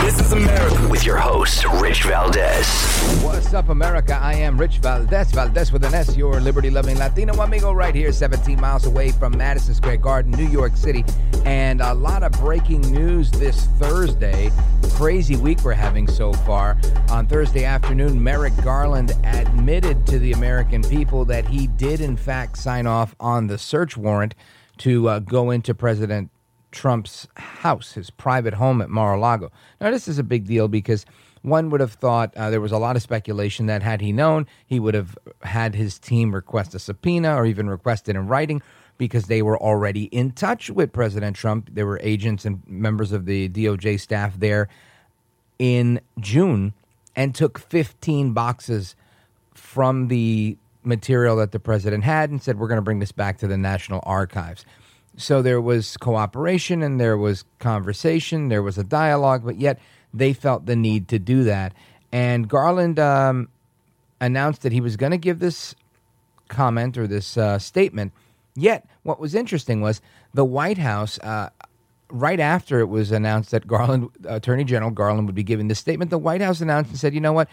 This is America with your host, Rich Valdes. What's up, America? I am Rich Valdes, Valdes with an S, your liberty loving Latino amigo, right here, 17 miles away from Madison Square Garden, New York City. And a lot of breaking news this Thursday. Crazy week we're having so far. On Thursday afternoon, Merrick Garland admitted to the American people that he did, in fact, sign off on the search warrant to uh, go into President Trump's house, his private home at Mar a Lago. Now, this is a big deal because one would have thought uh, there was a lot of speculation that had he known, he would have had his team request a subpoena or even request it in writing because they were already in touch with President Trump. There were agents and members of the DOJ staff there in June and took 15 boxes from the material that the president had and said, We're going to bring this back to the National Archives. So there was cooperation and there was conversation, there was a dialogue, but yet they felt the need to do that. And Garland um, announced that he was going to give this comment or this uh, statement. Yet, what was interesting was the White House, uh, right after it was announced that Garland, Attorney General Garland, would be giving this statement, the White House announced and said, you know what?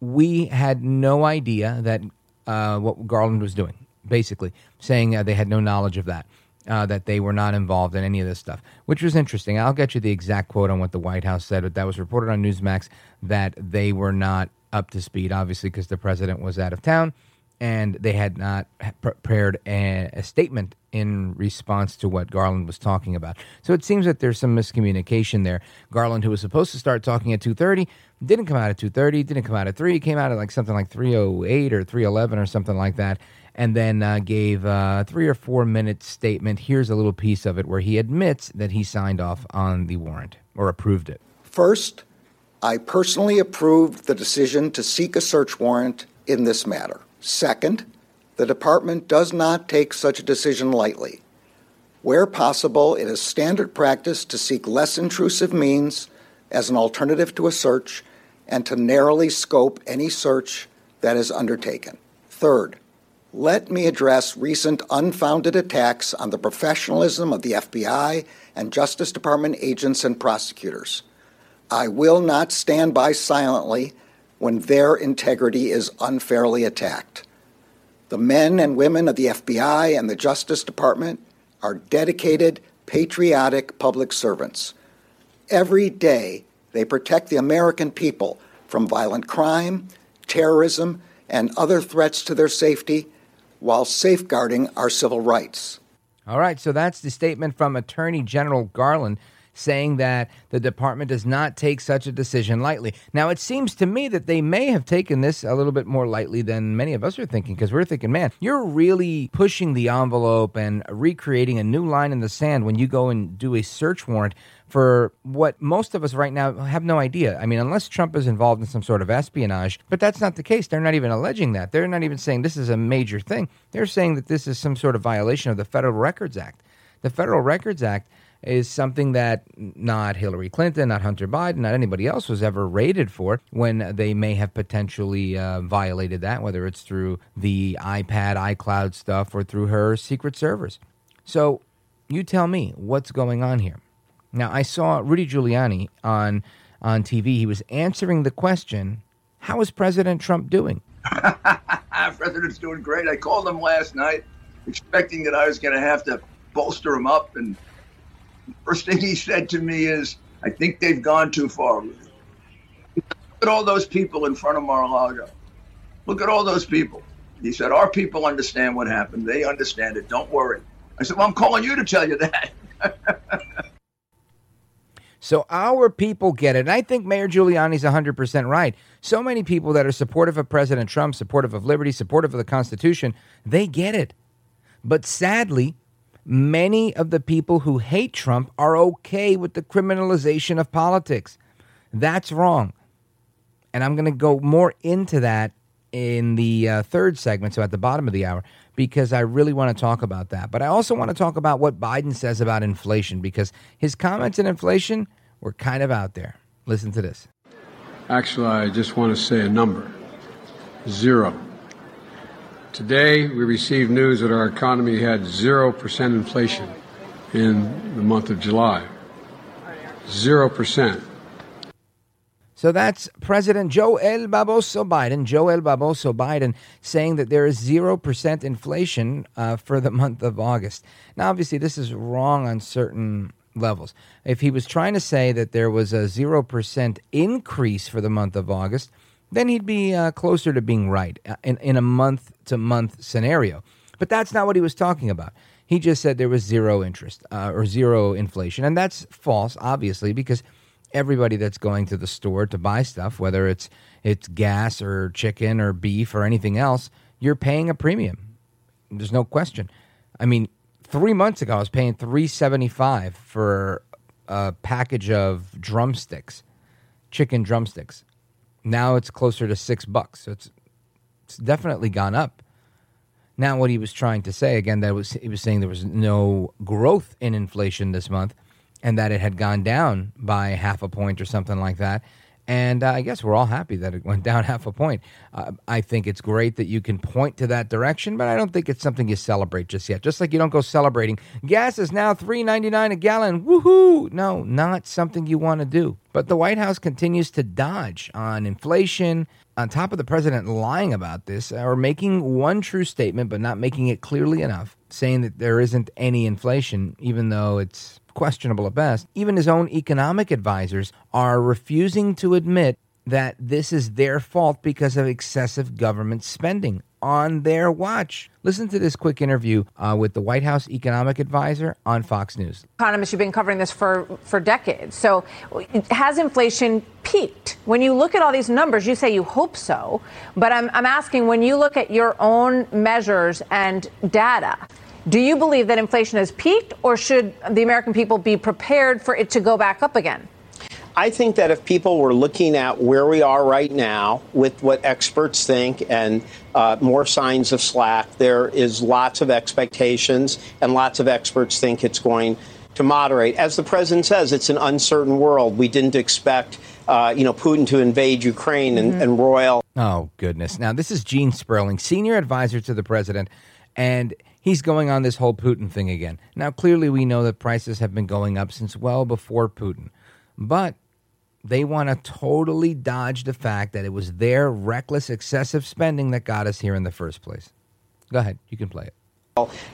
We had no idea that uh, what Garland was doing, basically, saying uh, they had no knowledge of that uh, that they were not involved in any of this stuff, which was interesting. I'll get you the exact quote on what the White House said, but that was reported on Newsmax that they were not up to speed, obviously, because the president was out of town and they had not prepared a, a, statement in response to what Garland was talking about. So it seems that there's some miscommunication there. Garland, who was supposed to start talking at 2:30, didn't come out at 2:30, didn't come out at 3, came out at like something like 3:08 or 3:11 or something like that and then uh, gave a three or four minute statement. Here's a little piece of it where he admits that he signed off on the warrant or approved it. First, I personally approved the decision to seek a search warrant in this matter. Second, the department does not take such a decision lightly. Where possible, it is standard practice to seek less intrusive means as an alternative to a search and to narrowly scope any search that is undertaken. Third, let me address recent unfounded attacks on the professionalism of the FBI and Justice Department agents and prosecutors. I will not stand by silently when their integrity is unfairly attacked. The men and women of the FBI and the Justice Department are dedicated, patriotic public servants. Every day, they protect the American people from violent crime, terrorism, and other threats to their safety while safeguarding our civil rights. All right, so that's the statement from Attorney General Garland saying that the department does not take such a decision lightly. Now, it seems to me that they may have taken this a little bit more lightly than many of us are thinking because we're thinking, man, you're really pushing the envelope and recreating a new line in the sand when you go and do a search warrant for what most of us right now have no idea. I mean, unless Trump is involved in some sort of espionage, but that's not the case. They're not even alleging that. They're not even saying this is a major thing. They're saying that this is some sort of violation of the Federal Records Act. The Federal Records Act is something that not Hillary Clinton, not Hunter Biden, not anybody else was ever rated for when they may have potentially uh, violated that, whether it's through the iPad, iCloud stuff, or through her secret servers. So you tell me what's going on here. Now, I saw Rudy Giuliani on, on TV. He was answering the question How is President Trump doing? President's doing great. I called him last night expecting that I was going to have to bolster him up and First thing he said to me is, I think they've gone too far. Look at all those people in front of Mar-a-Lago. Look at all those people. He said, Our people understand what happened. They understand it. Don't worry. I said, Well, I'm calling you to tell you that. So our people get it. And I think Mayor Giuliani's 100% right. So many people that are supportive of President Trump, supportive of liberty, supportive of the Constitution, they get it. But sadly, many of the people who hate Trump are okay with the criminalization of politics. That's wrong. And I'm going to go more into that in the uh, third segment, so at the bottom of the hour, because I really want to talk about that. But I also want to talk about what Biden says about inflation, because his comments on inflation were kind of out there. Listen to this. Actually, I just want to say a number zero. Today, we received news that our economy had 0% inflation in the month of July. 0%. So that's President Joel Baboso Biden, Joel Baboso Biden, saying that there is 0% inflation uh, for the month of August. Now, obviously, this is wrong on certain levels. If he was trying to say that there was a 0% increase for the month of August, then he'd be uh, closer to being right uh, in, in a month to month scenario. But that's not what he was talking about. He just said there was zero interest uh, or zero inflation. And that's false, obviously, because everybody that's going to the store to buy stuff, whether it's it's gas or chicken or beef or anything else, you're paying a premium. There's no question. I mean, three months ago, I was paying three seventy five for a package of drumsticks, chicken drumsticks. Now it's closer to six bucks. So it's it's definitely gone up. Now, what he was trying to say again, that was he was saying there was no growth in inflation this month and that it had gone down by half a point or something like that. And uh, I guess we're all happy that it went down half a point. Uh, I think it's great that you can point to that direction, but I don't think it's something you celebrate just yet. Just like you don't go celebrating gas is now three ninety nine a gallon. Woohoo! No, not something you want to do. But the White House continues to dodge on inflation. On top of the president lying about this, or making one true statement but not making it clearly enough, saying that there isn't any inflation, even though it's questionable at best, even his own economic advisors are refusing to admit that this is their fault because of excessive government spending on their watch. Listen to this quick interview uh, with the White House economic advisor on Fox News. Economists, you've been covering this for, for decades. So, has inflation peaked? When you look at all these numbers, you say you hope so. But I'm, I'm asking when you look at your own measures and data, do you believe that inflation has peaked, or should the American people be prepared for it to go back up again? I think that if people were looking at where we are right now with what experts think and uh, more signs of slack, there is lots of expectations, and lots of experts think it's going to moderate. As the president says, it's an uncertain world. We didn't expect, uh, you know, Putin to invade Ukraine and, mm-hmm. and royal. Oh goodness! Now this is Gene Sperling, senior advisor to the president, and he's going on this whole Putin thing again. Now, clearly, we know that prices have been going up since well before Putin, but they want to totally dodge the fact that it was their reckless, excessive spending that got us here in the first place. Go ahead, you can play it.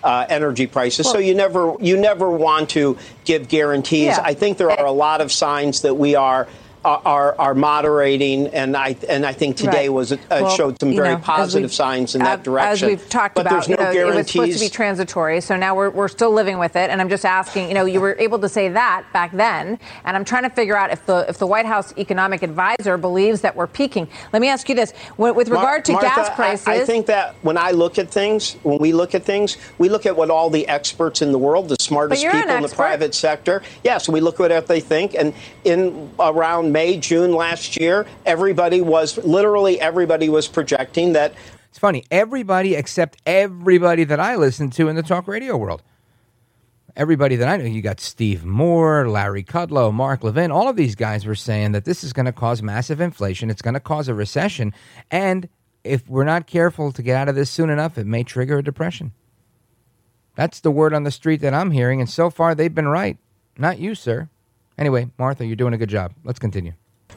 Uh, energy prices. Well, so you never you never want to give guarantees. Yeah. I think there are a lot of signs that we are are, are moderating, and I and I think today right. was uh, well, showed some very know, positive signs in that direction. As we've talked but about, no you know, it was supposed to be transitory, so now we're, we're still living with it. And I'm just asking, you know, you were able to say that back then, and I'm trying to figure out if the if the White House economic advisor believes that we're peaking. Let me ask you this: with regard to Martha, gas prices, I, I think that when I look at things, when we look at things, we look at what all the experts in the world, the smartest people in the private sector, yes, we look at what they think, and in around May, June last year, everybody was literally everybody was projecting that. It's funny. Everybody except everybody that I listen to in the talk radio world. Everybody that I know, you got Steve Moore, Larry Kudlow, Mark Levin, all of these guys were saying that this is going to cause massive inflation. It's going to cause a recession. And if we're not careful to get out of this soon enough, it may trigger a depression. That's the word on the street that I'm hearing. And so far, they've been right. Not you, sir. Anyway, Martha, you're doing a good job. Let's continue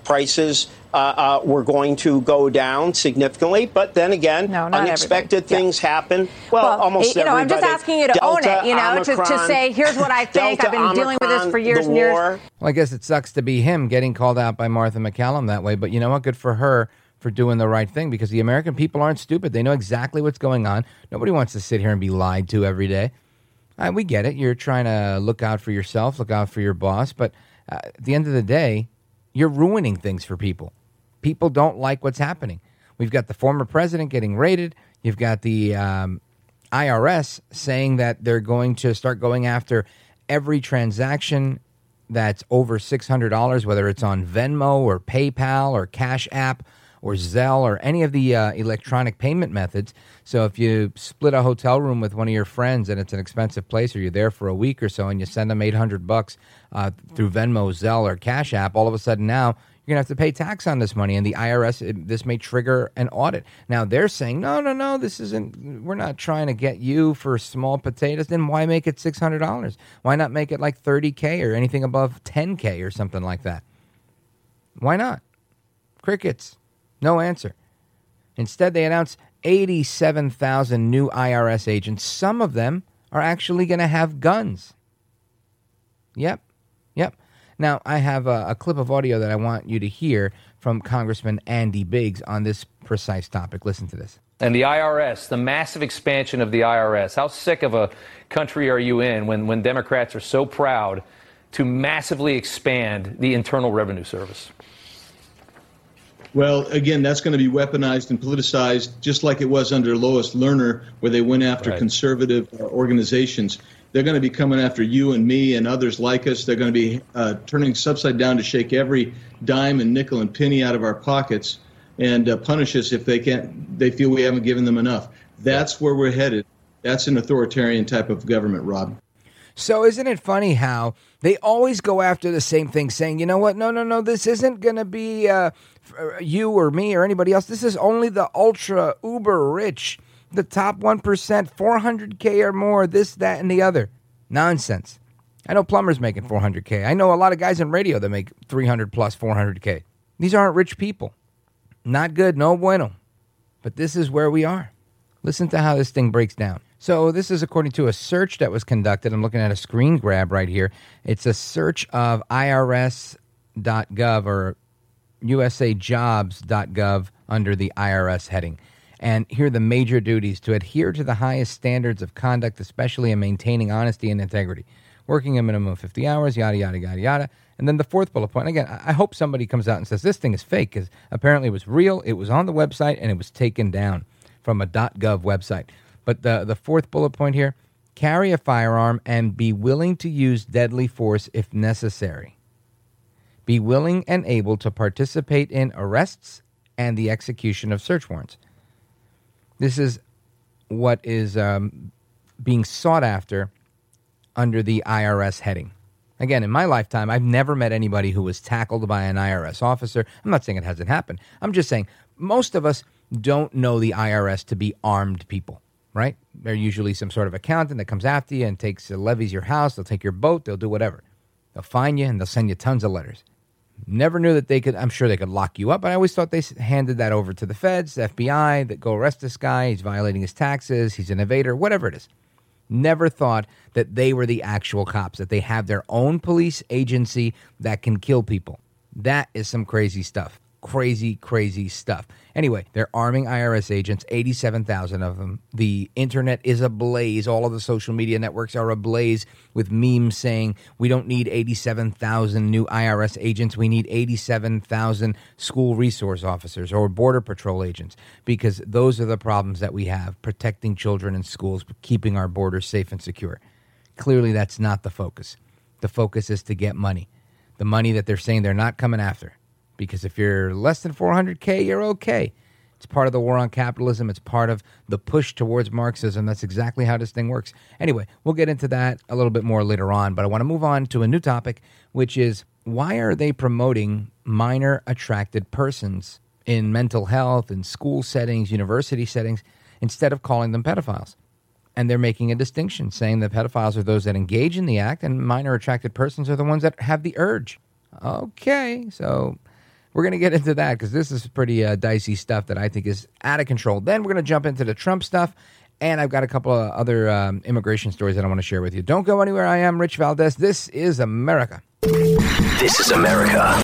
prices uh, uh, were going to go down significantly. But then again, no, unexpected everybody. things yeah. happen. Well, well, almost you know, everybody. I'm just asking you to Delta, own it. You know, Omicron, to, to, say here's what I think. Delta, I've been Omicron, dealing with this for years and years. Well, I guess it sucks to be him getting called out by Martha MacCallum that way. But you know what? Good for her for doing the right thing because the American people aren't stupid. They know exactly what's going on. Nobody wants to sit here and be lied to every day. Uh, we get it. You're trying to look out for yourself, look out for your boss, but at the end of the day, you're ruining things for people. People don't like what's happening. We've got the former president getting raided. You've got the um, IRS saying that they're going to start going after every transaction that's over $600, whether it's on Venmo or PayPal or Cash App or Zelle or any of the uh, electronic payment methods. So if you split a hotel room with one of your friends and it's an expensive place, or you're there for a week or so, and you send them 800 bucks uh, through Venmo, Zelle, or Cash App, all of a sudden now you're going to have to pay tax on this money, and the IRS it, this may trigger an audit. Now they're saying, no, no, no, this isn't. We're not trying to get you for small potatoes. Then why make it six hundred dollars? Why not make it like thirty k or anything above ten k or something like that? Why not? Crickets. No answer. Instead, they announced 87,000 new IRS agents. Some of them are actually going to have guns. Yep. Yep. Now, I have a, a, clip of audio that I want you to hear from Congressman Andy Biggs on this precise topic. Listen to this. And the IRS, the massive expansion of the IRS. How sick of a country are you in when, when Democrats are so proud to massively expand the Internal Revenue Service? Well, again, that's going to be weaponized and politicized, just like it was under Lois Lerner, where they went after right. conservative uh, organizations. They're going to be coming after you and me and others like us. They're going to be uh, turning us upside down to shake every dime and nickel and penny out of our pockets and uh, punish us if they can't. They feel we haven't given them enough. That's where we're headed. That's an authoritarian type of government, Rob. So isn't it funny how they always go after the same thing, saying, you know what? No, no, no. This isn't going to be uh, you or me or anybody else. This is only the ultra uber rich, the top one percent, 400k or more. This, that, and the other. Nonsense. I know plumbers making 400k. I know a lot of guys in radio that make 300 plus 400k. These aren't rich people. Not good. No bueno. But this is where we are. Listen to how this thing breaks down. So, this is according to a search that was conducted. I'm looking at a screen grab right here. It's a search of irs.gov or usajobs.gov under the IRS heading. And here are the major duties to adhere to the highest standards of conduct, especially in maintaining honesty and integrity, working a minimum of 50 hours, yada, yada, yada, yada. And then the fourth bullet point again, I hope somebody comes out and says this thing is fake because apparently it was real, it was on the website, and it was taken down from a .gov website. But the, the fourth bullet point here carry a firearm and be willing to use deadly force if necessary. Be willing and able to participate in arrests and the execution of search warrants. This is what is um, being sought after under the IRS heading. Again, in my lifetime, I've never met anybody who was tackled by an IRS officer. I'm not saying it hasn't happened. I'm just saying most of us don't know the IRS to be armed people right? They're usually some sort of accountant that comes after you and takes uh, levies your house. They'll take your boat. They'll do whatever. They'll find you and they'll send you tons of letters. Never knew that they could. I'm sure they could lock you up, but I always thought they handed that over to the feds, the FBI, that go arrest this guy. He's violating his taxes. He's an evader, whatever it is. Never thought that they were the actual cops, that they have their own police agency that can kill people. That is some crazy stuff crazy, crazy stuff. Anyway, they're arming IRS agents, 87,000 of them. The internet is ablaze. All of the social media networks are ablaze with memes saying we don't need 87,000 new IRS agents. We need 87,000 school resource officers or Border Patrol agents because those are the problems that we have protecting children in schools, keeping our borders safe and secure. Clearly, that's not the focus. The focus is to get money. The money that they're saying they're not coming after because if you're less than 400K, you're okay. It's part of the war on capitalism. It's part of the push towards Marxism. That's exactly how this thing works. Anyway, we'll get into that a little bit more later on, but I want to move on to a new topic, which is why are they promoting minor attracted persons in mental health, in school settings, university settings, instead of calling them pedophiles? And they're making a distinction, saying that pedophiles are those that engage in the act, and minor attracted persons are the ones that have the urge. Okay, so we're going to get into that because this is pretty uh, dicey stuff that I think is out of control. Then we're going to jump into the Trump stuff. And I've got a couple of other um, immigration stories that I want to share with you. Don't go anywhere. I am Rich Valdes. This is America. This is America.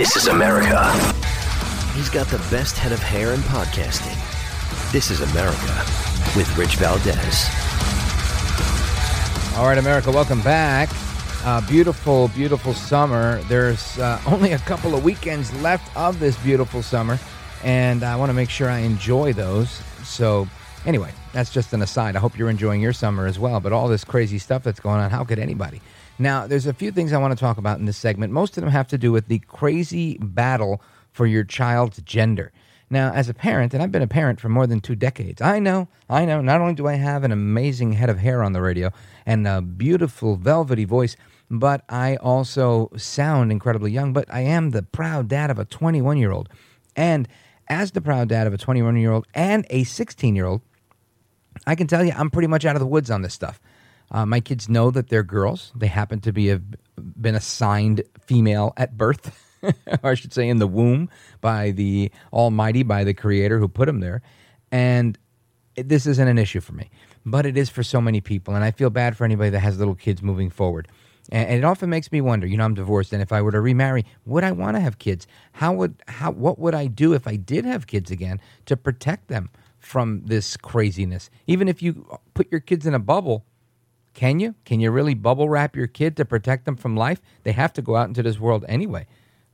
This is America. He's got the best head of hair in podcasting. This is America with Rich Valdes. All right, America, welcome back. Uh, beautiful, beautiful summer. There's uh, only a couple of weekends left of this beautiful summer, and I want to make sure I enjoy those. So, anyway, that's just an aside. I hope you're enjoying your summer as well. But all this crazy stuff that's going on, how could anybody? Now, there's a few things I want to talk about in this segment. Most of them have to do with the crazy battle for your child's gender. Now, as a parent, and I've been a parent for more than two decades, I know, I know, not only do I have an amazing head of hair on the radio and a beautiful velvety voice, but I also sound incredibly young. But I am the proud dad of a 21 year old. And as the proud dad of a 21 year old and a 16 year old, I can tell you I'm pretty much out of the woods on this stuff. Uh, my kids know that they're girls. They happen to be have been assigned female at birth, or I should say, in the womb by the Almighty, by the Creator who put them there. And it, this isn't an issue for me, but it is for so many people. And I feel bad for anybody that has little kids moving forward. And, and it often makes me wonder. You know, I'm divorced, and if I were to remarry, would I want to have kids? How would how what would I do if I did have kids again to protect them from this craziness? Even if you put your kids in a bubble can you? Can you really bubble wrap your kid to protect them from life? They have to go out into this world anyway.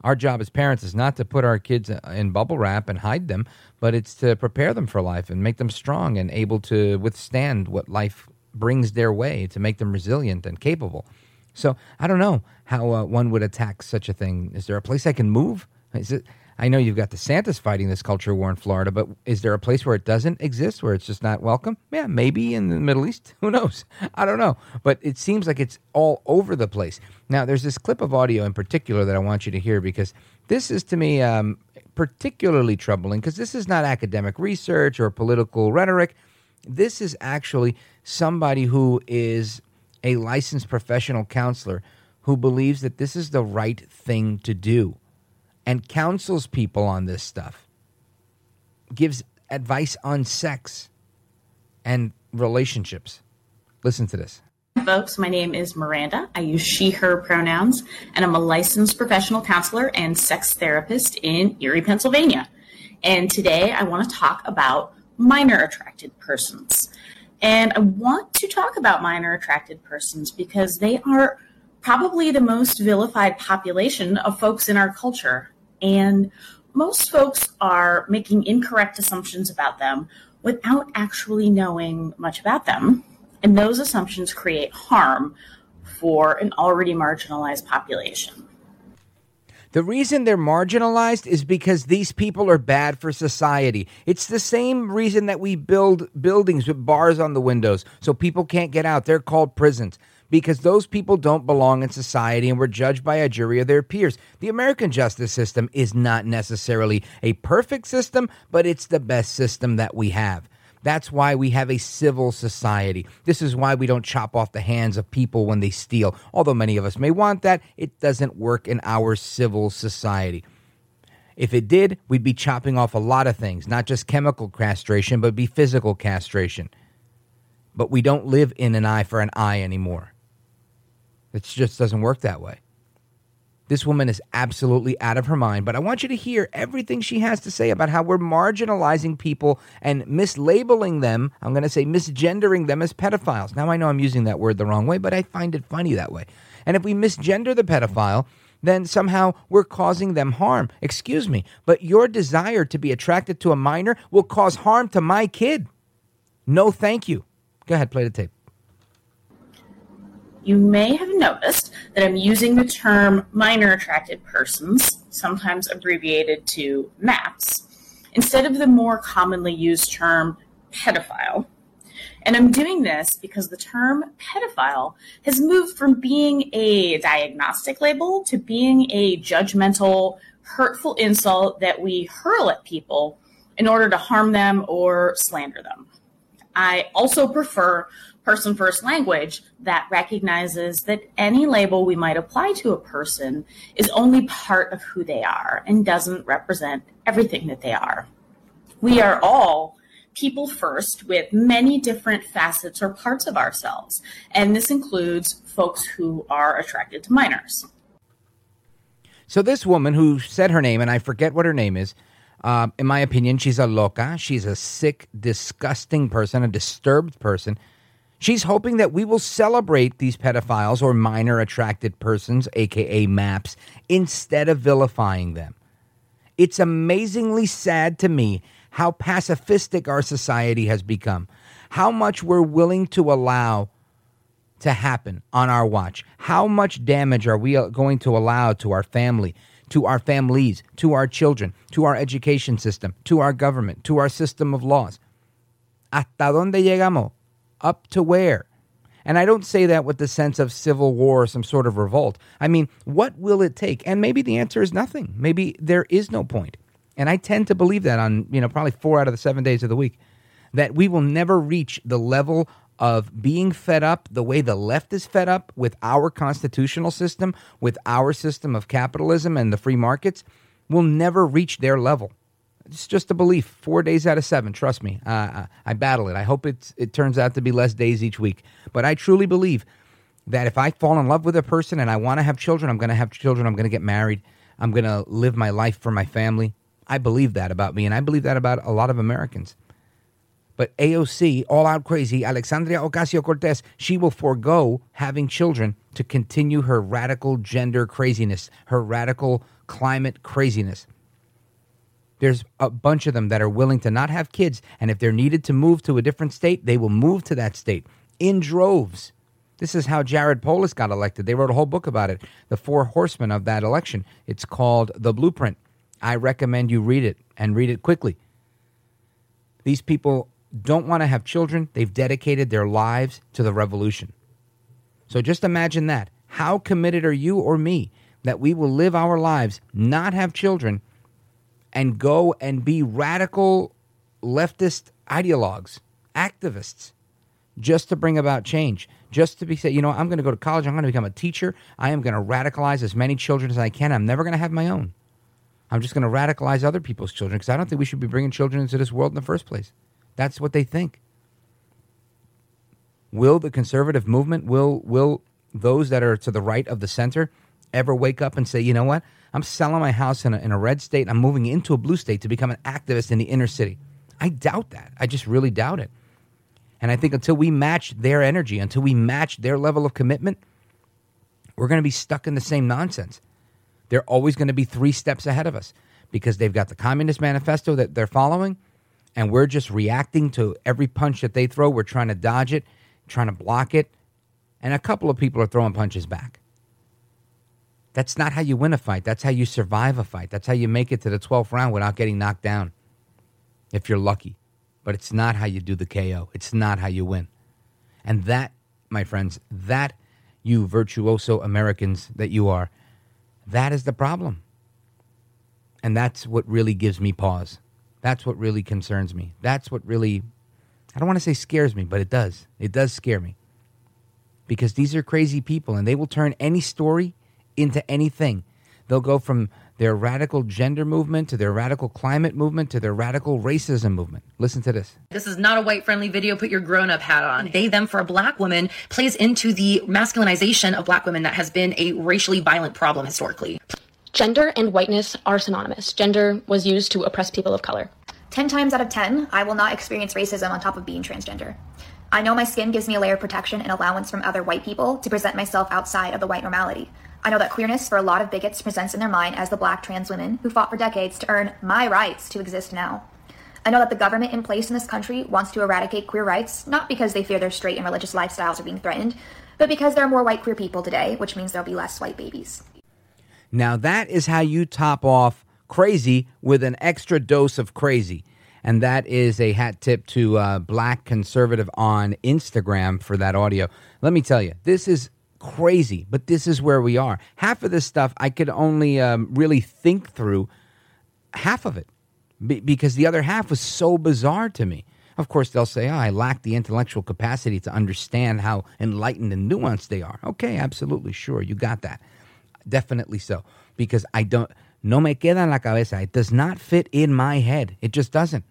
Our job as parents is not to put our kids in bubble wrap and hide them, but it's to prepare them for life and make them strong and able to withstand what life brings their way to make them resilient and capable. So I don't know how uh, one would attack such a thing. Is there a place I can move? Is it? I know you've got DeSantis fighting this culture war in Florida, but is there a place where it doesn't exist, where it's just not welcome? Yeah, maybe in the Middle East. Who knows? I don't know. But it seems like it's all over the place. Now, there's this clip of audio in particular that I want you to hear because this is to me um, particularly troubling because this is not academic research or political rhetoric. This is actually somebody who is a licensed professional counselor who believes that this is the right thing to do and counsels people on this stuff, gives advice on sex and relationships. Listen to this. Folks, my name is Miranda. I use she, her pronouns, and I'm a licensed professional counselor and sex therapist in Erie, Pennsylvania. And today I want to talk about minor attracted persons. And I want to talk about minor attracted persons because they are probably the most vilified population of folks in our culture. And most folks are making incorrect assumptions about them without actually knowing much about them. And those assumptions create harm for an already marginalized population. The reason they're marginalized is because these people are bad for society. It's the same reason that we build buildings with bars on the windows so people can't get out. They're called prisons because those people don't belong in society and were judged by a jury of their peers. The American justice system is not necessarily a perfect system, but it's the best system that we have. That's why we have a civil society. This is why we don't chop off the hands of people when they steal. Although many of us may want that, it doesn't work in our civil society. If it did, we'd be chopping off a lot of things, not just chemical castration, but be physical castration. But we don't live in an eye for an eye anymore. It just doesn't work that way. This woman is absolutely out of her mind, but I want you to hear everything she has to say about how we're marginalizing people and mislabeling them. I'm going to say misgendering them as pedophiles. Now, I know I'm using that word the wrong way, but I find it funny that way. And if we misgender the pedophile, then somehow we're causing them harm. Excuse me, but your desire to be attracted to a minor will cause harm to my kid. No, thank you. Go ahead, play the tape you may have noticed that I'm using the term minor attracted persons, sometimes abbreviated to MAPS, instead of the more commonly used term pedophile. And I'm doing this because the term pedophile has moved from being a diagnostic label to being a judgmental, hurtful insult that we hurl at people in order to harm them or slander them. I also prefer person first language that recognizes that any label we might apply to a person is only part of who they are and doesn't represent everything that they are. We are all people first with many different facets or parts of ourselves, and this includes folks who are attracted to minors. So, this woman who said her name, and I forget what her name is, uh, in my opinion, she's a loca. She's a sick, disgusting person, a disturbed person She's hoping that we will celebrate these pedophiles or minor attracted persons, aka MAPS, instead of vilifying them. It's amazingly sad to me how pacifistic our society has become, how much we're willing to allow to happen on our watch. How much damage are we going to allow to our family, to our families, to our children, to our education system, to our government, to our system of laws? ¿Hasta dónde llegamos? Up to where? And I don't say that with the sense of civil war or some sort of revolt. I mean, what will it take? And maybe the answer is nothing. Maybe there is no point. And I tend to believe that on, you know, probably four out of the seven days of the week, that we will never reach the level of being fed up the way the left is fed up with our constitutional system, with our system of capitalism and the free markets. We'll never reach their level. It's just a belief. Four days out of seven. Trust me. Uh, I battle it. I hope it's, it turns out to be less days each week. But I truly believe that if I fall in love with a person and I want to have children, I'm going to have children. I'm going to get married. I'm going to live my life for my family. I believe that about me, and I believe that about a lot of Americans. But AOC, all out crazy, Alexandria Ocasio Cortez, she will forego having children to continue her radical gender craziness, her radical climate craziness. There's a bunch of them that are willing to not have kids, and if they're needed to move to a different state, they will move to that state in droves. This is how Jared Polis got elected. They wrote a whole book about it, the four horsemen of that election. It's called The Blueprint. I recommend you read it and read it quickly. These people don't want to have children, they've dedicated their lives to the revolution. So just imagine that. How committed are you or me that we will live our lives, not have children, and go and be radical leftist ideologues, activists, just to bring about change, just to be say, you know, I'm going to go to college, I'm going to become a teacher, I am going to radicalize as many children as I can. I'm never going to have my own. I'm just going to radicalize other people's children because I don't think we should be bringing children into this world in the first place. That's what they think. Will the conservative movement, will will those that are to the right of the center ever wake up and say, you know what? I'm selling my house in a, in a red state. I'm moving into a blue state to become an activist in the inner city. I doubt that. I just really doubt it. And I think until we match their energy, until we match their level of commitment, we're going to be stuck in the same nonsense. They're always going to be three steps ahead of us because they've got the Communist Manifesto that they're following, and we're just reacting to every punch that they throw. We're trying to dodge it, trying to block it, and a couple of people are throwing punches back. That's not how you win a fight. That's how you survive a fight. That's how you make it to the 12th round without getting knocked down, if you're lucky. But it's not how you do the KO. It's not how you win. And that, my friends, that you virtuoso Americans that you are, that is the problem. And that's what really gives me pause. That's what really concerns me. That's what really I don't want to say scares me, but it does. It does scare me. Because these are crazy people and they will turn any story into anything. They'll go from their radical gender movement to their radical climate movement to their radical racism movement. Listen to this. This is not a white friendly video. Put your grown up hat on. They, them for a black woman plays into the masculinization of black women that has been a racially violent problem historically. Gender and whiteness are synonymous. Gender was used to oppress people of color. 10 times out of 10, I will not experience racism on top of being transgender. I know my skin gives me a layer of protection and allowance from other white people to present myself outside of the white normality. I know that queerness for a lot of bigots presents in their mind as the black trans women who fought for decades to earn my rights to exist now. I know that the government in place in this country wants to eradicate queer rights, not because they fear their straight and religious lifestyles are being threatened, but because there are more white queer people today, which means there'll be less white babies. Now, that is how you top off crazy with an extra dose of crazy. And that is a hat tip to uh, Black Conservative on Instagram for that audio. Let me tell you, this is crazy, but this is where we are. Half of this stuff I could only um, really think through half of it be- because the other half was so bizarre to me. Of course, they'll say, oh, I lack the intellectual capacity to understand how enlightened and nuanced they are. Okay, absolutely, sure, you got that. Definitely so. Because I don't, no me queda en la cabeza. It does not fit in my head. It just doesn't.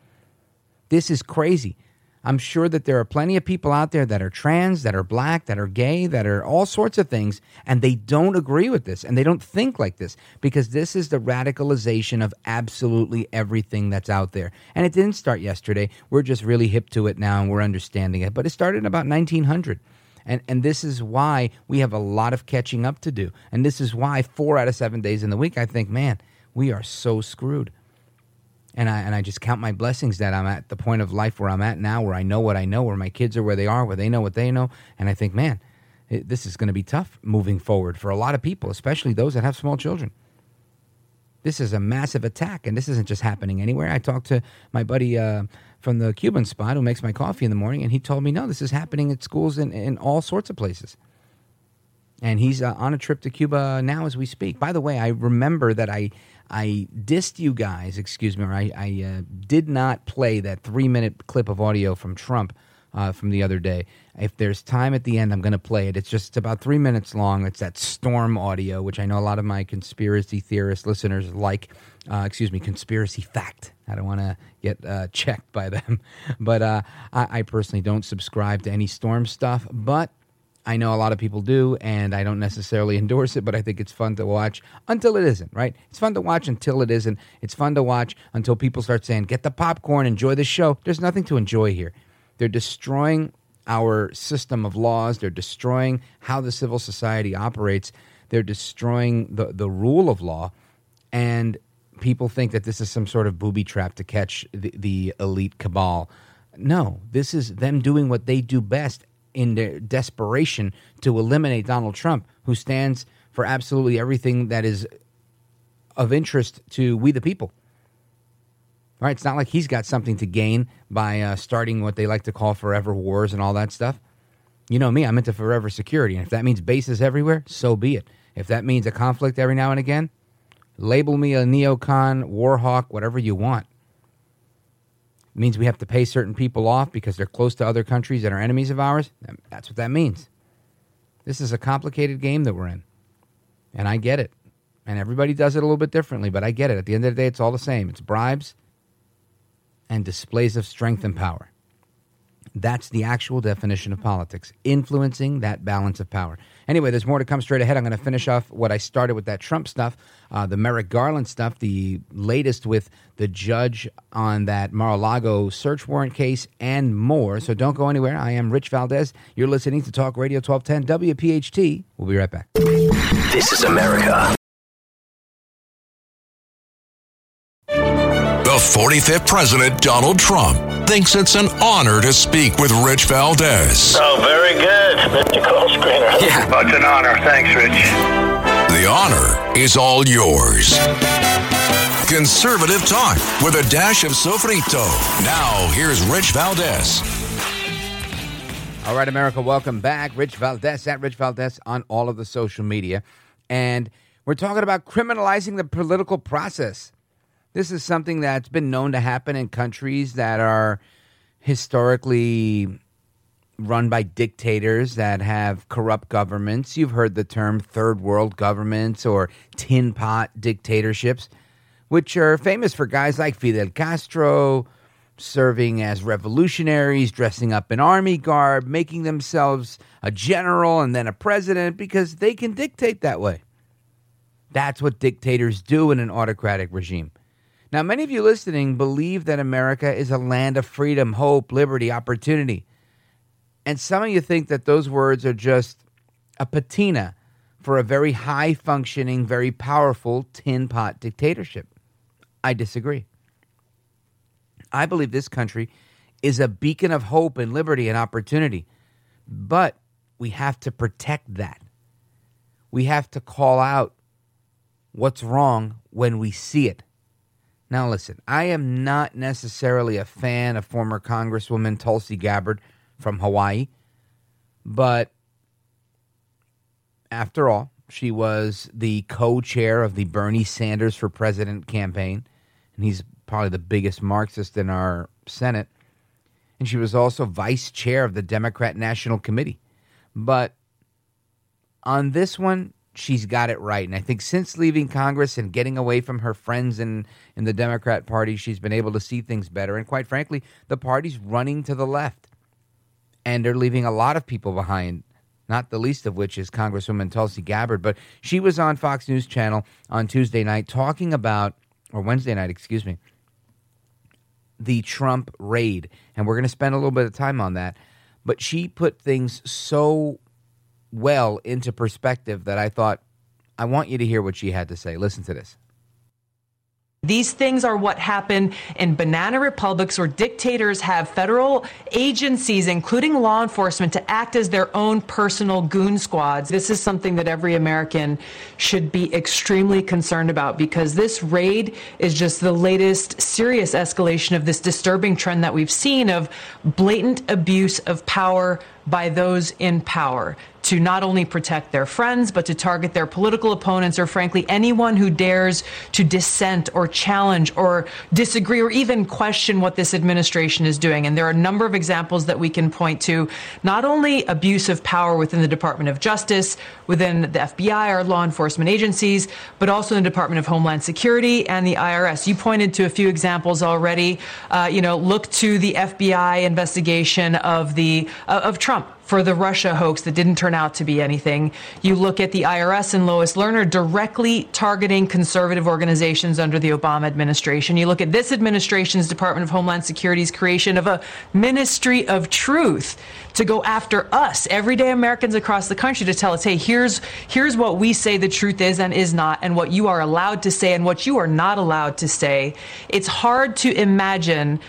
This is crazy. I'm sure that there are plenty of people out there that are trans, that are black, that are gay, that are all sorts of things, and they don't agree with this and they don't think like this because this is the radicalization of absolutely everything that's out there. And it didn't start yesterday. We're just really hip to it now and we're understanding it. But it started in about 1900. And, and this is why we have a lot of catching up to do. And this is why four out of seven days in the week, I think, man, we are so screwed and I and I just count my blessings that I'm at the point of life where I'm at now, where I know what I know, where my kids are where they are, where they know what they know, and I think, man, it, this is going to be tough moving forward for a lot of people, especially those that have small children. This is a massive attack, and this isn't just happening anywhere. I talked to my buddy uh, from the Cuban spot who makes my coffee in the morning, and he told me, no, this is happening at schools in, in all sorts of places. And he's uh, on a trip to Cuba now as we speak. By the way, I remember that I I dissed you guys, excuse me, or I, I uh, did not play that three minute clip of audio from Trump uh, from the other day. If there's time at the end, I'm going to play it. It's just about three minutes long. It's that storm audio, which I know a lot of my conspiracy theorist listeners like. Uh, excuse me, conspiracy fact. I don't want to get uh, checked by them. But uh, I, I personally don't subscribe to any storm stuff. But I know a lot of people do, and I don't necessarily endorse it, but I think it's fun to watch until it isn't, right? It's fun to watch until it isn't. It's fun to watch until people start saying, get the popcorn, enjoy the show. There's nothing to enjoy here. They're destroying our system of laws, they're destroying how the civil society operates, they're destroying the, the rule of law, and people think that this is some sort of booby trap to catch the, the elite cabal. No, this is them doing what they do best in their desperation to eliminate Donald Trump, who stands for absolutely everything that is of interest to we the people. Right? It's not like he's got something to gain by uh, starting what they like to call forever wars and all that stuff. You know me, I'm into forever security. And if that means bases everywhere, so be it. If that means a conflict every now and again, label me a neocon, warhawk, whatever you want. It means we have to pay certain people off because they're close to other countries that are enemies of ours. That's what that means. This is a complicated game that we're in. And I get it. And everybody does it a little bit differently, but I get it. At the end of the day, it's all the same it's bribes and displays of strength and power. That's the actual definition of politics, influencing that balance of power. Anyway, there's more to come straight ahead. I'm going to finish off what I started with that Trump stuff, uh, the Merrick Garland stuff, the latest with the judge on that Mar a Lago search warrant case, and more. So don't go anywhere. I am Rich Valdes. You're listening to Talk Radio 1210 WPHT. We'll be right back. This is America. The 45th President, Donald Trump, thinks it's an honor to speak with Rich Valdes. Oh, very good, Mr. Call Screener. Yeah. It's an honor. Thanks, Rich. The honor is all yours. Conservative talk with a dash of sofrito. Now, here's Rich Valdes. All right, America, welcome back. Rich Valdes at Rich Valdes on all of the social media. And we're talking about criminalizing the political process. This is something that's been known to happen in countries that are historically run by dictators that have corrupt governments. You've heard the term third world governments or tin pot dictatorships, which are famous for guys like Fidel Castro serving as revolutionaries, dressing up in army garb, making themselves a general and then a president because they can dictate that way. That's what dictators do in an autocratic regime. Now, many of you listening believe that America is a land of freedom, hope, liberty, opportunity. And some of you think that those words are just a patina for a very high functioning, very powerful tin pot dictatorship. I disagree. I believe this country is a beacon of hope and liberty and opportunity. But we have to protect that. We have to call out what's wrong when we see it. Now, listen, I am not necessarily a fan of former Congresswoman Tulsi Gabbard from Hawaii, but after all, she was the co chair of the Bernie Sanders for President campaign, and he's probably the biggest Marxist in our Senate. And she was also vice chair of the Democrat National Committee. But on this one, she's got it right. And I think since leaving Congress and getting away from her friends in, in the Democrat Party, she's been able to see things better. And quite frankly, the party's running to the left. And they're leaving a lot of people behind, not the least of which is Congresswoman Tulsi Gabbard. But she was on Fox News Channel on Tuesday night talking about, or Wednesday night, excuse me, the Trump raid. And we're going to spend a little bit of time on that. But she put things so well into perspective that I thought, I want you to hear what she had to say. Listen to this. These things are what happen in banana republics where dictators have federal agencies, including law enforcement, to act as their own personal goon squads. This is something that every American should be extremely concerned about because this raid is just the latest serious escalation of this disturbing trend that we've seen of blatant abuse of power by those in power to not only protect their friends, but to target their political opponents or, frankly, anyone who dares to dissent or challenge or disagree or even question what this administration is doing. And there are a number of examples that we can point to, not only abuse of power within the Department of Justice, within the FBI, our law enforcement agencies, but also in the Department of Homeland Security and the IRS. You pointed to a few examples already. Uh, you know, look to the FBI investigation of the uh, of Trump for the Russia hoax that didn't turn out to be anything. You look at the IRS and Lois Lerner directly targeting conservative organizations under the Obama administration. You look at this administration's Department of Homeland Security's creation of a ministry of truth to go after us, everyday Americans across the country, to tell us, hey, here's here's what we say the truth is and is not, and what you are allowed to say and what you are not allowed to say. It's hard to imagine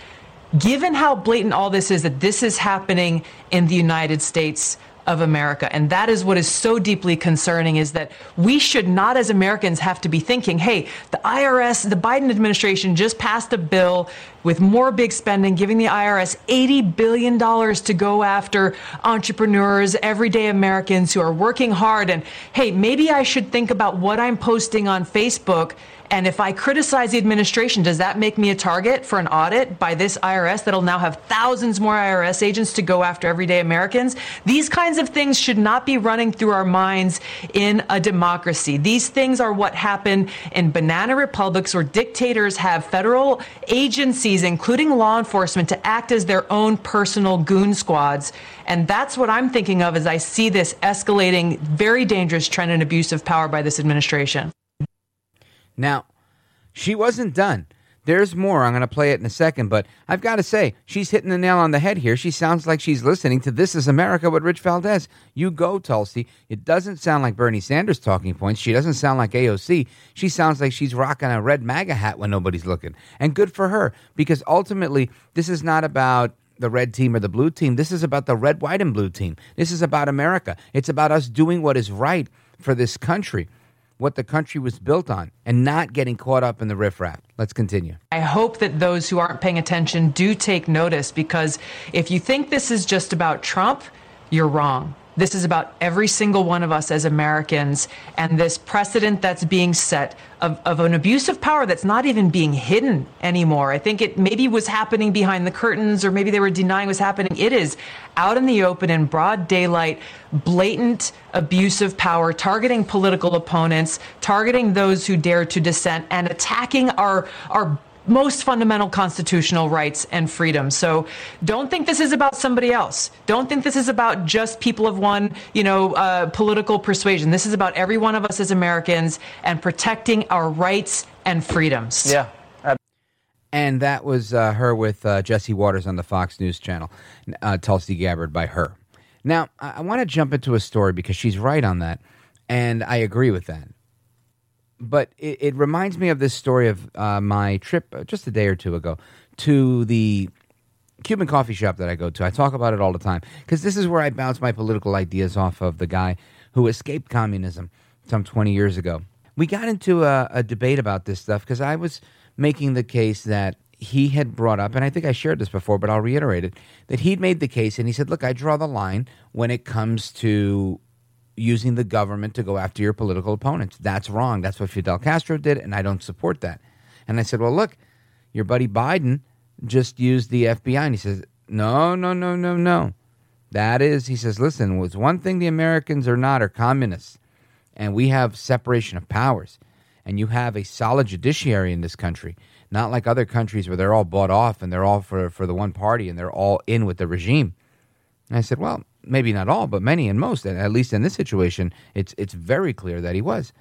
given how blatant all this is, that this is happening in the United States of America. And that is what is so deeply concerning is that we should not, as Americans, have to be thinking, hey, the IRS, the Biden administration just passed a bill with more big spending, giving the IRS $80 billion to go after entrepreneurs, everyday Americans who are working hard. And hey, maybe I should think about what I'm posting on Facebook and if I criticize the administration, does that make me a target for an audit by this IRS that'll now have thousands more IRS agents to go after everyday Americans? These kinds of things should not be running through our minds in a democracy. These things are what happen in banana republics where dictators have federal agencies, including law enforcement, to act as their own personal goon squads. And that's what I'm thinking of as I see this escalating, very dangerous trend and abuse of power by this administration. Now, she wasn't done. There's more. I'm going to play it in a second, but I've got to say, she's hitting the nail on the head here. She sounds like she's listening to This is America with Rich Valdes. You go, Tulsi. It doesn't sound like Bernie Sanders talking points. She doesn't sound like AOC. She sounds like she's rocking a red MAGA hat when nobody's looking. And good for her, because ultimately, this is not about the red team or the blue team. This is about the red, white, and blue team. This is about America. It's about us doing what is right for this country what the country was built on and not getting caught up in the riffraff. Let's continue. I hope that those who aren't paying attention do take notice because if you think this is just about Trump, you're wrong. This is about every single one of us as Americans and this precedent that's being set of, of an abuse of power that's not even being hidden anymore. I think it maybe was happening behind the curtains or maybe they were denying was happening. It is out in the open in broad daylight, blatant abuse of power, targeting political opponents, targeting those who dare to dissent and attacking our our most fundamental constitutional rights and freedoms. So don't think this is about somebody else. Don't think this is about just people of one, you know, uh, political persuasion. This is about every one of us as Americans and protecting our rights and freedoms. Yeah. And that was uh, her with uh, Jesse Watters on the Fox News channel, uh, Tulsi Gabbard by her. Now, I, I want to jump into a story because she's right on that, and I agree with that but it, it, reminds me of this story of uh, my trip uh, just a day or two ago to the Cuban coffee shop that I go to. I talk about it all the time because this is where I bounce my political ideas off of the guy who escaped communism some 20 years ago. We got into a, a debate about this stuff because I was making the case that he had brought up, and I think I shared this before, but I'll reiterate it, that he'd made the case and he said, Look, I draw the line when it comes to using the government to go after your political opponents. That's wrong. That's what Fidel Castro did, and I don't support that. And I said, Well, look, your buddy Biden just used the FBI. And he says, No, no, no, no, no. That is, he says, listen, it's one thing the Americans are not are communists, and we have separation of powers, and you have a solid judiciary in this country, not like other countries where they're all bought off and they're all for, for the one party and they're all in with the regime. And I said, well, maybe not all, but many and most, and at least in this situation, it's it's very clear that he was.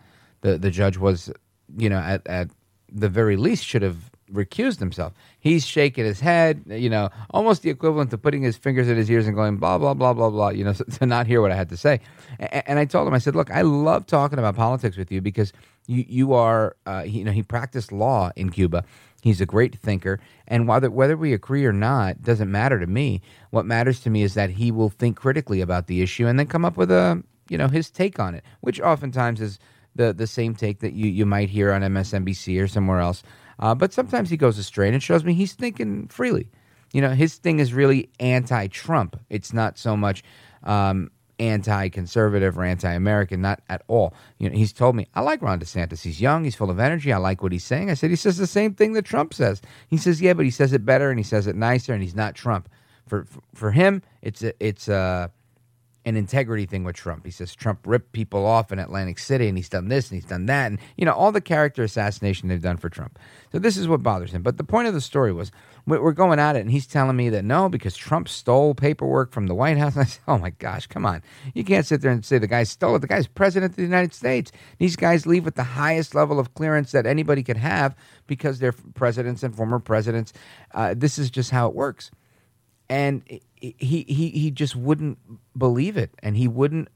The the judge was, you know, at at the very least should have recused himself. He's shaking his head, you know, almost the equivalent to putting his fingers in his ears and going blah blah blah blah blah, you know, to not hear what I had to say. And, I told him, I said, look, I love talking about politics with you because you you are, uh, you know, he practiced law in Cuba. He's a great thinker, and whether whether we agree or not doesn't matter to me. What matters to me is that he will think critically about the issue and then come up with a you know his take on it, which oftentimes is the the same take that you you might hear on MSNBC or somewhere else. Uh, but sometimes he goes astray, and it shows me he's thinking freely. You know, his thing is really anti-Trump. It's not so much um, anti-conservative or anti-American, not at all. You know, he's told me I like Ron DeSantis. He's young, he's full of energy. I like what he's saying. I said he says the same thing that Trump says. He says yeah, but he says it better and he says it nicer, and he's not Trump. For for, him, it's a, it's a an integrity thing with Trump. He says Trump ripped people off in Atlantic City and he's done this and he's done that. And, you know, all the character assassination they've done for Trump. So this is what bothers him. But the point of the story was we're going at it and he's telling me that no, because Trump stole paperwork from the White House. And I said, oh my gosh, come on. You can't sit there and say the guy stole it. The guy's president of the United States. These guys leave with the highest level of clearance that anybody could have because they're presidents and former presidents. Uh, this is just how it works. And he he he just wouldn't believe it, and he wouldn't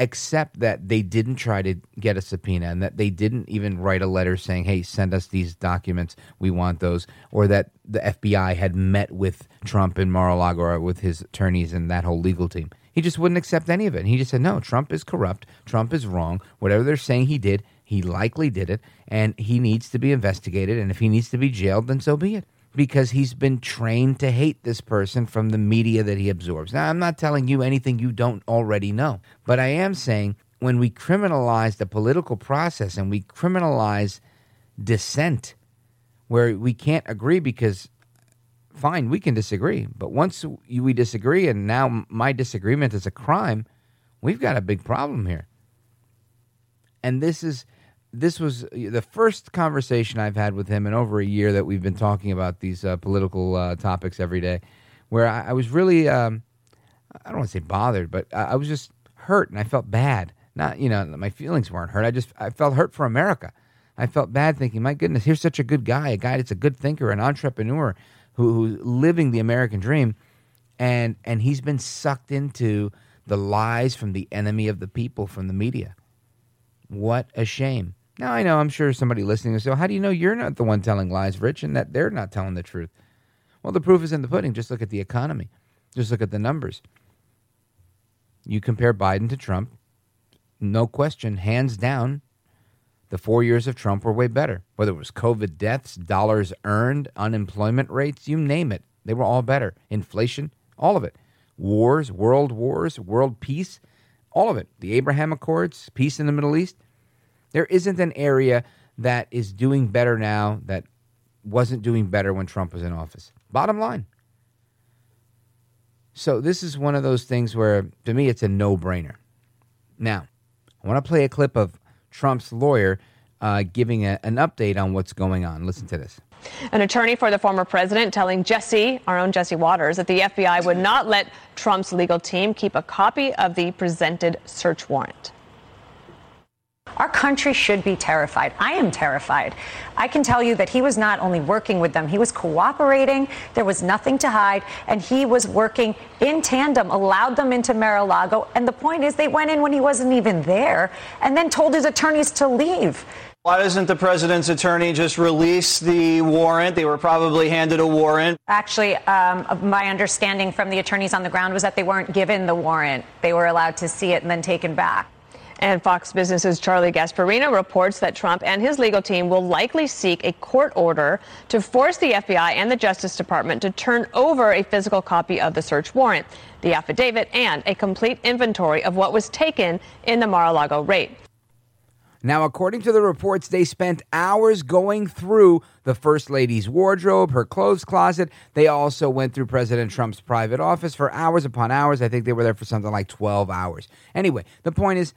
accept that they didn't try to get a subpoena and that they didn't even write a letter saying, "Hey, send us these documents. We want those," or that the FBI had met with Trump in Mar-a-Lago or with his attorneys and that whole legal team. He just wouldn't accept any of it. He just said, "No, Trump is corrupt. Trump is wrong. Whatever they're saying he did, he likely did it, and he needs to be investigated. And if he needs to be jailed, then so be it." Because he's been trained to hate this person from the media that he absorbs. Now, I'm not telling you anything you don't already know, but I am saying when we criminalize the political process and we criminalize dissent, where we can't agree because fine, we can disagree, but once we disagree and now my disagreement is a crime, we've got a big problem here. And this is this was the first conversation I've had with him in over a year that we've been talking about these uh, political uh, topics every day, where I, I was really, um, I don't want to say bothered, but I, I, was just hurt and I felt bad. Not, you know, my feelings weren't hurt. I just, I felt hurt for America. I felt bad thinking, my goodness, here's such a good guy, a guy that's a good thinker, an entrepreneur who, who's living the American dream. And, and he's been sucked into the lies from the enemy of the people, from the media. What a shame. Now, I know I'm sure somebody listening will say, well, How do you know you're not the one telling lies, Rich, and that they're not telling the truth? Well, the proof is in the pudding. Just look at the economy, just look at the numbers. You compare Biden to Trump, no question, hands down, the four years of Trump were way better. Whether it was COVID deaths, dollars earned, unemployment rates, you name it, they were all better. Inflation, all of it wars, world wars, world peace, all of it. The Abraham Accords, peace in the Middle East. There isn't an area that is doing better now that wasn't doing better when Trump was in office. Bottom line. So this is one of those things where, to me, it's a no-brainer. Now, I want to play a clip of Trump's lawyer uh, giving a, an update on what's going on. Listen to this. An attorney for the former president telling Jesse, our own Jesse Watters, that the FBI would not let Trump's legal team keep a copy of the presented search warrant. Our country should be terrified. I am terrified. I can tell you that he was not only working with them, he was cooperating. There was nothing to hide. And he was working in tandem, allowed them into Mar a Lago. And the point is, they went in when he wasn't even there and then told his attorneys to leave. Why doesn't the president's attorney just release the warrant? They were probably handed a warrant. Actually, um, my understanding from the attorneys on the ground was that they weren't given the warrant. They were allowed to see it and then taken back. And Fox Business's Charlie Gasparino reports that Trump and his legal team will likely seek a court order to force the FBI and the Justice Department to turn over a physical copy of the search warrant, the affidavit, and a complete inventory of what was taken in the Mar a Lago raid. Now, according to the reports, they spent hours going through the First Lady's wardrobe, her clothes closet. They also went through President Trump's private office for hours upon hours. I think they were there for something like 12 hours. Anyway, the point is,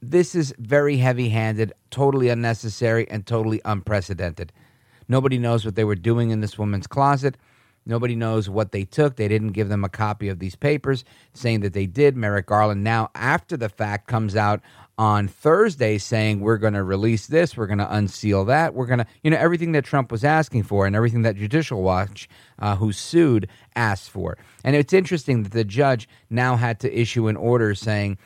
this is very heavy handed, totally unnecessary, and totally unprecedented. Nobody knows what they were doing in this woman's closet. Nobody knows what they took. They didn't give them a copy of these papers saying that they did. Merrick Garland, now after the fact, comes out on Thursday saying, We're going to release this, we're going to unseal that, we're going to, you know, everything that Trump was asking for and everything that Judicial Watch, uh, who sued, asked for. And it's interesting that the judge now had to issue an order saying,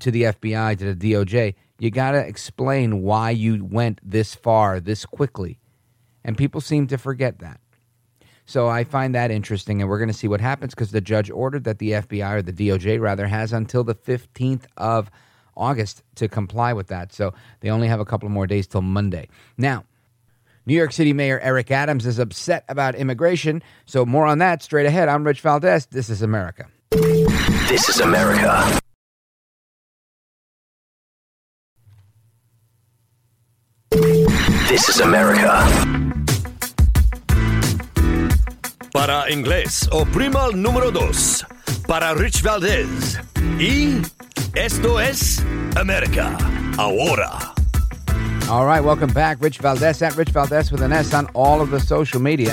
to the FBI, to the DOJ, you got to explain why you went this far this quickly. And people seem to forget that. So I find that interesting, and we're going to see what happens because the judge ordered that the FBI, or the DOJ rather, has until the 15th of August to comply with that. So they only have a couple more days till Monday. Now, New York City Mayor Eric Adams is upset about immigration. So more on that straight ahead. I'm Rich Valdes. This is America. This is America. This is America. Para inglés, oprima el número dos. Para Rich Valdes. Y esto es America. Ahora. All right, welcome back. Rich Valdes at Rich Valdes with an S on all of the social media.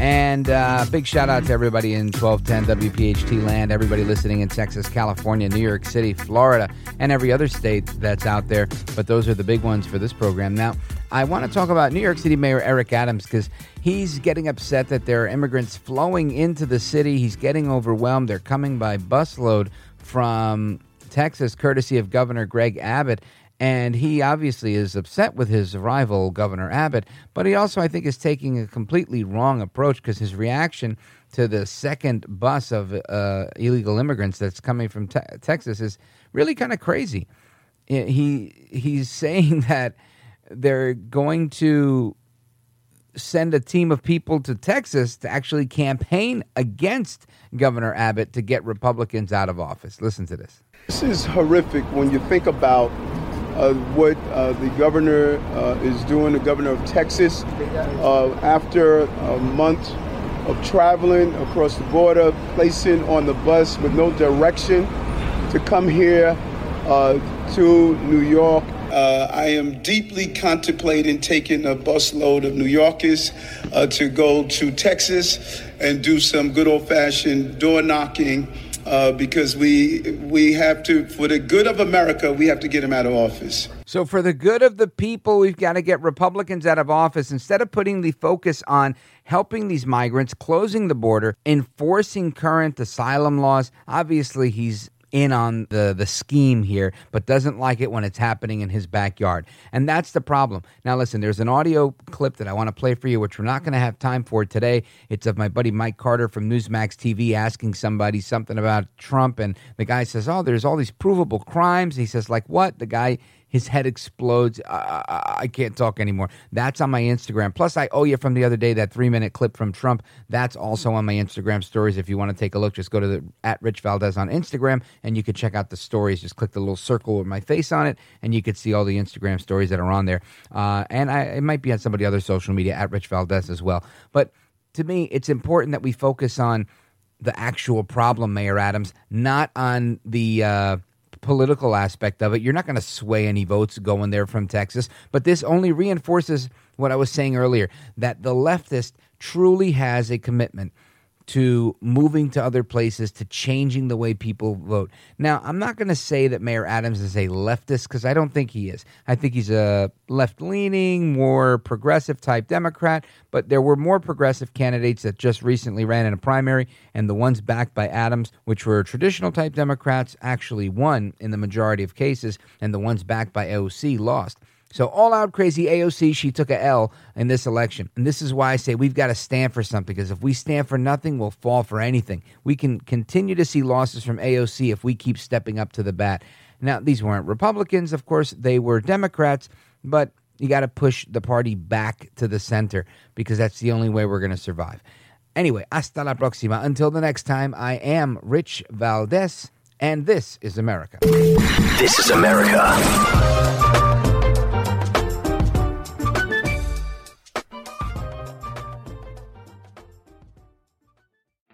And uh, big shout out to everybody in 1210 WPHT land, everybody listening in Texas, California, New York City, Florida, and every other state that's out there. But those are the big ones for this program. Now, I want to talk about New York City Mayor Eric Adams because he's getting upset that there are immigrants flowing into the city. He's getting overwhelmed. They're coming by busload from Texas, courtesy of Governor Greg Abbott. And he obviously is upset with his rival, Governor Abbott, but he also, I think, is taking a completely wrong approach because his reaction to the second bus of uh, illegal immigrants that's coming from te- Texas is really kind of crazy. He he's saying that they're going to send a team of people to Texas to actually campaign against Governor Abbott to get Republicans out of office. Listen to this. This is horrific when you think about uh, what uh, the governor uh, is doing, the governor of Texas, uh, after a month of traveling across the border, placing on the bus with no direction to come here uh, to New York. Uh, I am deeply contemplating taking a busload of New Yorkers to go to Texas and do some good old fashioned door knocking uh, because we we have to, for the good of America, we have to get him out of office. So, for the good of the people, we've got to get Republicans out of office instead of putting the focus on helping these migrants, closing the border, enforcing current asylum laws. Obviously, he's in on the the scheme here, but doesn't like it when it's happening in his backyard. And that's the problem. Now listen, there's an audio clip that I want to play for you, which we're not going to have time for today. It's of my buddy Mike Carter from Newsmax TV asking somebody something about Trump, and the guy says, "Oh, there's all these provable crimes." He says, "Like what?" The guy his head explodes. I, I, I can't talk anymore. That's on my Instagram. Plus, I owe you from the other day that three minute clip from Trump. That's also on my Instagram stories. If you want to take a look, just go to the at Rich Valdes on Instagram and you can check out the stories. Just click the little circle with my face on it, and you can see all the Instagram stories that are on there. Uh, and I, it might be on somebody other social media at Rich Valdes as well. But to me, it's important that we focus on the actual problem, Mayor Adams, not on the. Uh, political aspect of it. You're not going to sway any votes going there from Texas, but this only reinforces what I was saying earlier that the leftist truly has a commitment to moving to other places, to changing the way people vote. Now, I'm not going to say that Mayor Adams is a leftist because I don't think he is. I think he's a left leaning, more progressive type Democrat, but there were more progressive candidates that just recently ran in a primary, and the ones backed by Adams, which were traditional type Democrats, actually won in the majority of cases, and the ones backed by AOC lost. So all out crazy AOC, she took a L in this election. And this is why I say we've got to stand for something because if we stand for nothing, we'll fall for anything. We can continue to see losses from AOC if we keep stepping up to the bat. Now, these weren't Republicans, of course, they were Democrats, but you got to push the party back to the center because that's the only way we're going to survive. Anyway, hasta la próxima. Until the next time, I am Rich Valdes, and this is America. This is America.